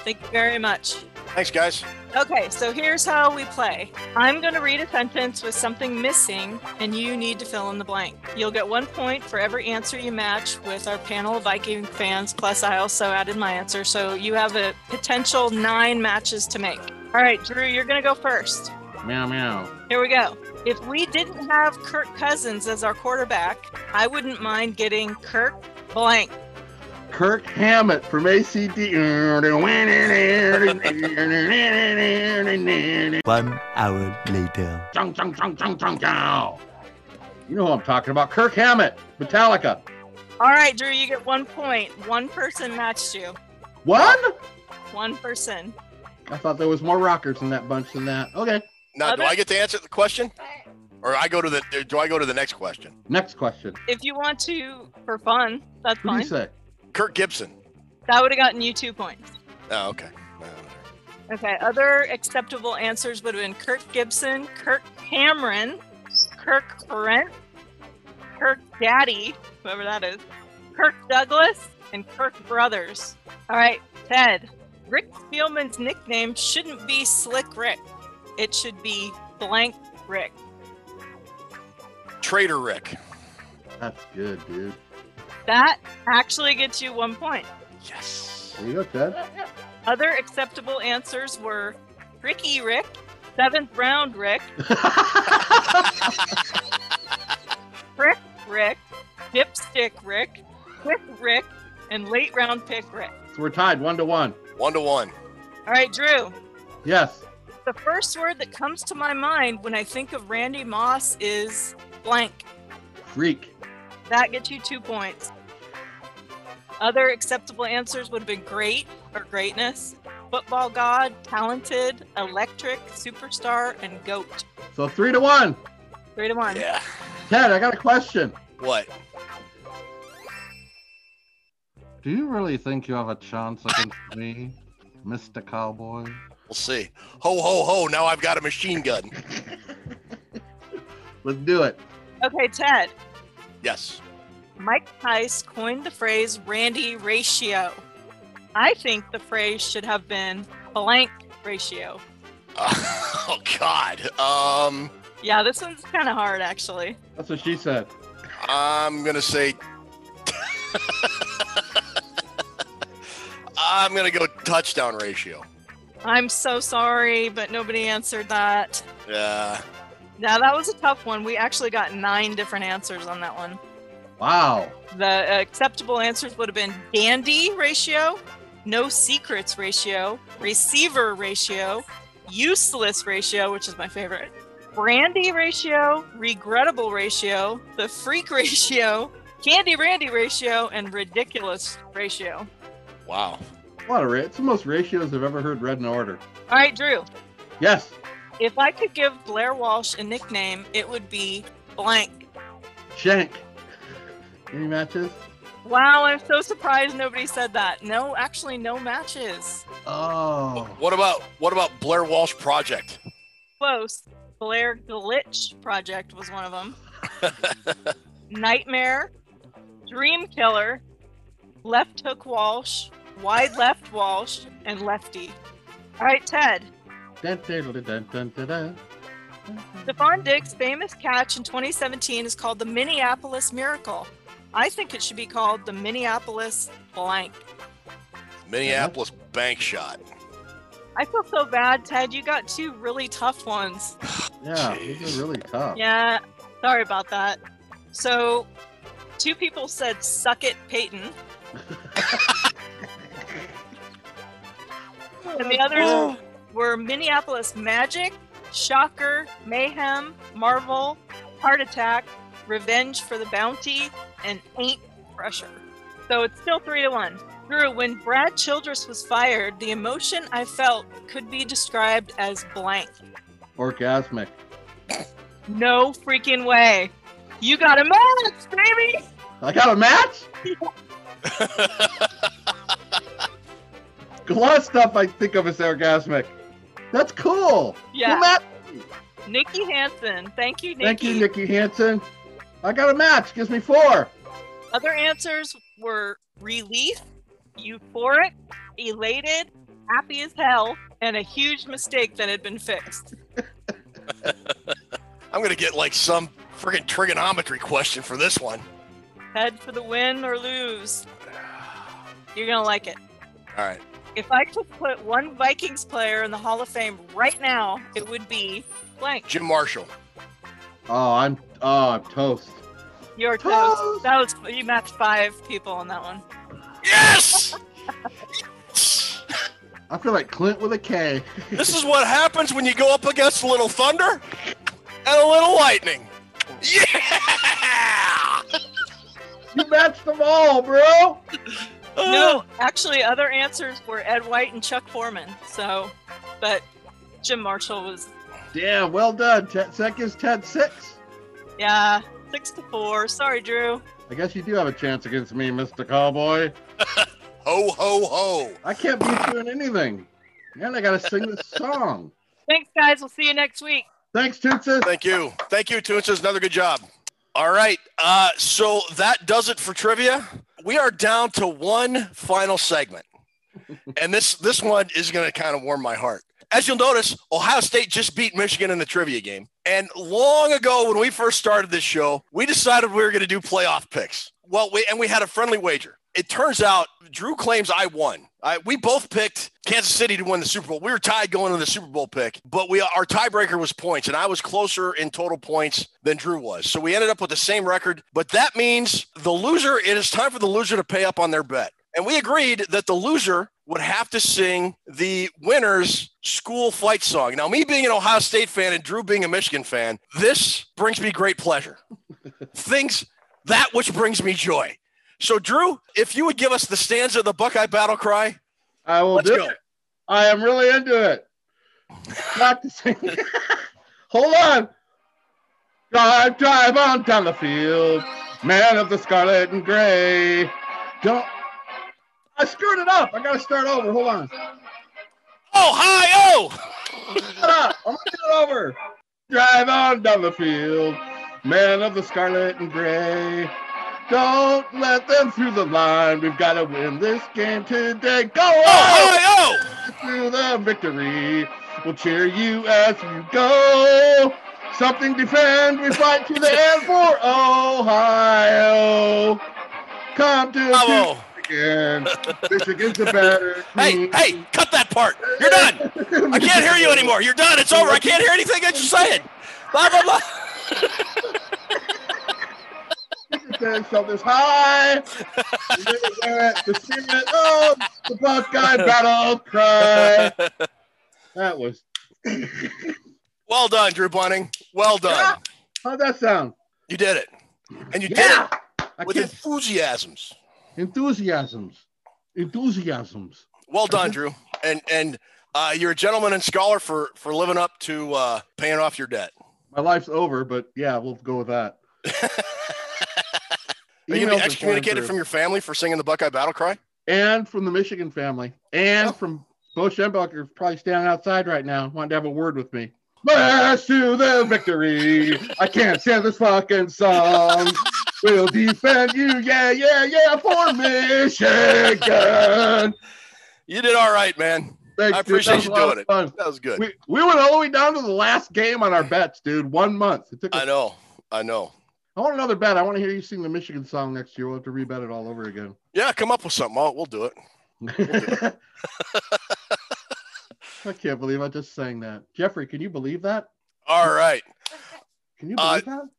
Thank you very much. Thanks, guys. Okay, so here's how we play. I'm going to read a sentence with something missing, and you need to fill in the blank. You'll get one point for every answer you match with our panel of Viking fans, plus, I also added my answer. So you have a potential nine matches to make. All right, Drew, you're going to go first. Meow meow. Here we go. If we didn't have Kirk Cousins as our quarterback, I wouldn't mind getting Kirk blank. Kirk Hammett from ACD. One hour later. You know who I'm talking about. Kirk Hammett, Metallica. All right, Drew, you get one point. One person matched you. One? One person. I thought there was more rockers in that bunch than that. Okay. Now, do I get to answer the question, or I go to the? Do I go to the next question? Next question. If you want to, for fun, that's Who do fine. you say? Kirk Gibson. That would have gotten you two points. Oh, okay. Uh, okay, other acceptable answers would have been Kirk Gibson, Kirk Cameron, Kirk Brent, Kirk Daddy, whoever that is, Kirk Douglas, and Kirk Brothers. All right, Ted. Rick Spielman's nickname shouldn't be Slick Rick. It should be Blank Rick. Trader Rick. That's good, dude. That actually gets you one point. Yes. There you go, Ted. Other acceptable answers were Ricky Rick, seventh round Rick, Frick Rick, Dipstick Rick, Quick Rick, and late round pick Rick. So we're tied one to one. One to one. All right, Drew. Yes. The first word that comes to my mind when I think of Randy Moss is blank. Freak. That gets you two points. Other acceptable answers would have been great or greatness, football god, talented, electric, superstar, and goat. So three to one. Three to one. Yeah. Ted, I got a question. What? Do you really think you have a chance against me, Mr. Cowboy? We'll see. Ho ho ho! Now I've got a machine gun. Let's do it. Okay, Ted. Yes. Mike Tice coined the phrase Randy ratio. I think the phrase should have been blank ratio. oh God. Um. Yeah, this one's kind of hard actually. That's what she said. I'm gonna say. I'm gonna go touchdown ratio. I'm so sorry, but nobody answered that. Yeah. Yeah, that was a tough one. We actually got nine different answers on that one. Wow. The acceptable answers would have been dandy ratio, no secrets ratio, receiver ratio, useless ratio, which is my favorite, brandy ratio, regrettable ratio, the freak ratio, candy randy ratio, and ridiculous ratio. Wow. A lot of ra- it's the most ratios I've ever heard read in order. All right, Drew. Yes. If I could give Blair Walsh a nickname, it would be blank. Shank. Any matches? Wow, I'm so surprised nobody said that. No, actually, no matches. Oh. What about what about Blair Walsh Project? Close. Blair Glitch Project was one of them. Nightmare, Dream Killer, Left Hook Walsh, Wide Left Walsh, and Lefty. All right, Ted. Stefon Diggs' famous catch in 2017 is called the Minneapolis Miracle. I think it should be called the Minneapolis blank. Minneapolis bank shot. I feel so bad, Ted. You got two really tough ones. Yeah, these are really tough. Yeah, sorry about that. So, two people said "suck it, Peyton," and the others oh. Were Minneapolis Magic, Shocker, Mayhem, Marvel, Heart Attack, Revenge for the Bounty, and Ain't Pressure. So it's still three to one. Drew, when Brad Childress was fired, the emotion I felt could be described as blank. Orgasmic. No freaking way. You got a match, baby! I got a match? a lot of stuff I think of as orgasmic. That's cool. Yeah. Who matched Nikki Hansen. Thank you, Nikki. Thank you, Nikki Hansen. I got a match. Gives me four. Other answers were relief, euphoric, elated, happy as hell, and a huge mistake that had been fixed. I'm gonna get like some friggin' trigonometry question for this one. Head for the win or lose. You're gonna like it. All right. If I could put one Vikings player in the Hall of Fame right now, it would be blank. Jim Marshall. Oh, I'm oh I'm toast. Your toast. That was you matched five people on that one. Yes. I feel like Clint with a K. this is what happens when you go up against a little thunder and a little lightning. Yeah. you matched them all, bro. No, actually, other answers were Ed White and Chuck Foreman. So, but Jim Marshall was Damn, well done. Ted seconds, Ted six. yeah six to four. Sorry, Drew. I guess you do have a chance against me, Mr. Cowboy. Ho ho ho. I can't beat you in anything. And I gotta sing this song. Thanks, guys. We'll see you next week. Thanks, Toonces. Thank you. Thank you, Toonces. Another good job. All right. Uh, so that does it for trivia. We are down to one final segment. and this this one is going to kind of warm my heart. As you'll notice, Ohio State just beat Michigan in the trivia game. And long ago, when we first started this show, we decided we were going to do playoff picks. Well, we and we had a friendly wager. It turns out Drew claims I won. I, we both picked Kansas City to win the Super Bowl. We were tied going to the Super Bowl pick, but we our tiebreaker was points, and I was closer in total points than Drew was. So we ended up with the same record. But that means the loser. It is time for the loser to pay up on their bet, and we agreed that the loser would have to sing the winner's school fight song. Now, me being an Ohio State fan and Drew being a Michigan fan, this brings me great pleasure. Things that which brings me joy. So, Drew, if you would give us the stanza of the Buckeye battle cry, I will do go. it. I am really into it. Practicing. Hold on. Drive, drive on down the field. Man of the scarlet and gray. Don't. I screwed it up. I got to start over. Hold on. oh hi oh, Shut up. I'm going to do it over. Drive on down the field. Man of the scarlet and gray. Don't let them through the line. We've got to win this game today. Go on! oh, oh, oh! To the victory. We'll cheer you as you go. Something defend. We fight to the end for Ohio. Come to Bravo. Michigan. Michigan's a better hey team. hey, cut that part. You're done. I can't hear you anymore. You're done. It's over. I can't hear anything that you're saying. Blah blah blah. Michigan shoulders high. the spirit of the Buckeye battle cry. That was. Well done, Drew Bunning. Well done. How'd that sound? You did it, and you Yeah. did it with enthusiasms. enthusiasms. Enthusiasms. Well done, Drew. And and uh, you're a gentleman and scholar for for living up to uh, paying off your debt. My life's over, but yeah, we'll go with that. Are you gonna be excommunicated from your family for singing the Buckeye Battle Cry? and from the Michigan family, and oh. from Bo Schembechler, probably standing outside right now, wanting to have a word with me. March to the victory. I can't stand this fucking song. We'll defend you, yeah, yeah, yeah, for Michigan. You did all right, man. Thanks, I. Appreciate you doing it. fun. That was good. We, we went all the way down to the last game on our bets, dude. One month. It took us I know. I know. I want another bet. I want to hear you sing the Michigan song next year. We'll have to rebet it all over again. Yeah, come up with something. I'll, we'll do it. I can't believe I just sang that. Jeffrey, can you believe that? All right. Can you Uh, believe that?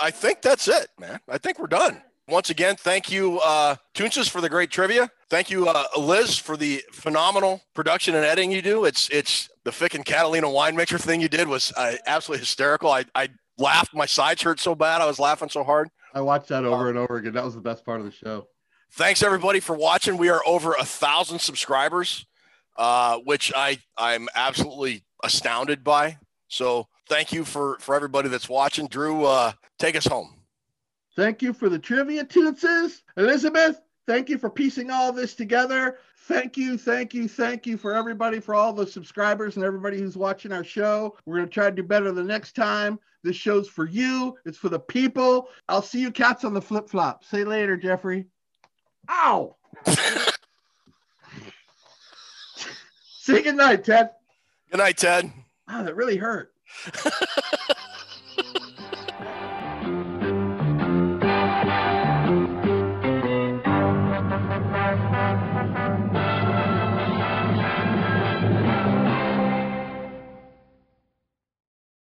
I, I think that's it, man. I think we're done. Once again, thank you, uh, Toonces, for the great trivia. Thank you, uh, Liz, for the phenomenal production and editing you do. It's it's the Fick and Catalina wine mixer thing you did was uh, absolutely hysterical. I, I laughed. My sides hurt so bad. I was laughing so hard. I watched that over and over again. That was the best part of the show. Thanks everybody for watching. We are over a thousand subscribers, uh, which I I'm absolutely astounded by. So thank you for for everybody that's watching. Drew, uh, take us home. Thank you for the trivia Toonces. Elizabeth, thank you for piecing all this together. Thank you, thank you, thank you for everybody, for all the subscribers and everybody who's watching our show. We're going to try to do better the next time. This show's for you, it's for the people. I'll see you cats on the flip flop. Say later, Jeffrey. Ow! Say good night, Ted. Good night, Ted. Wow, that really hurt.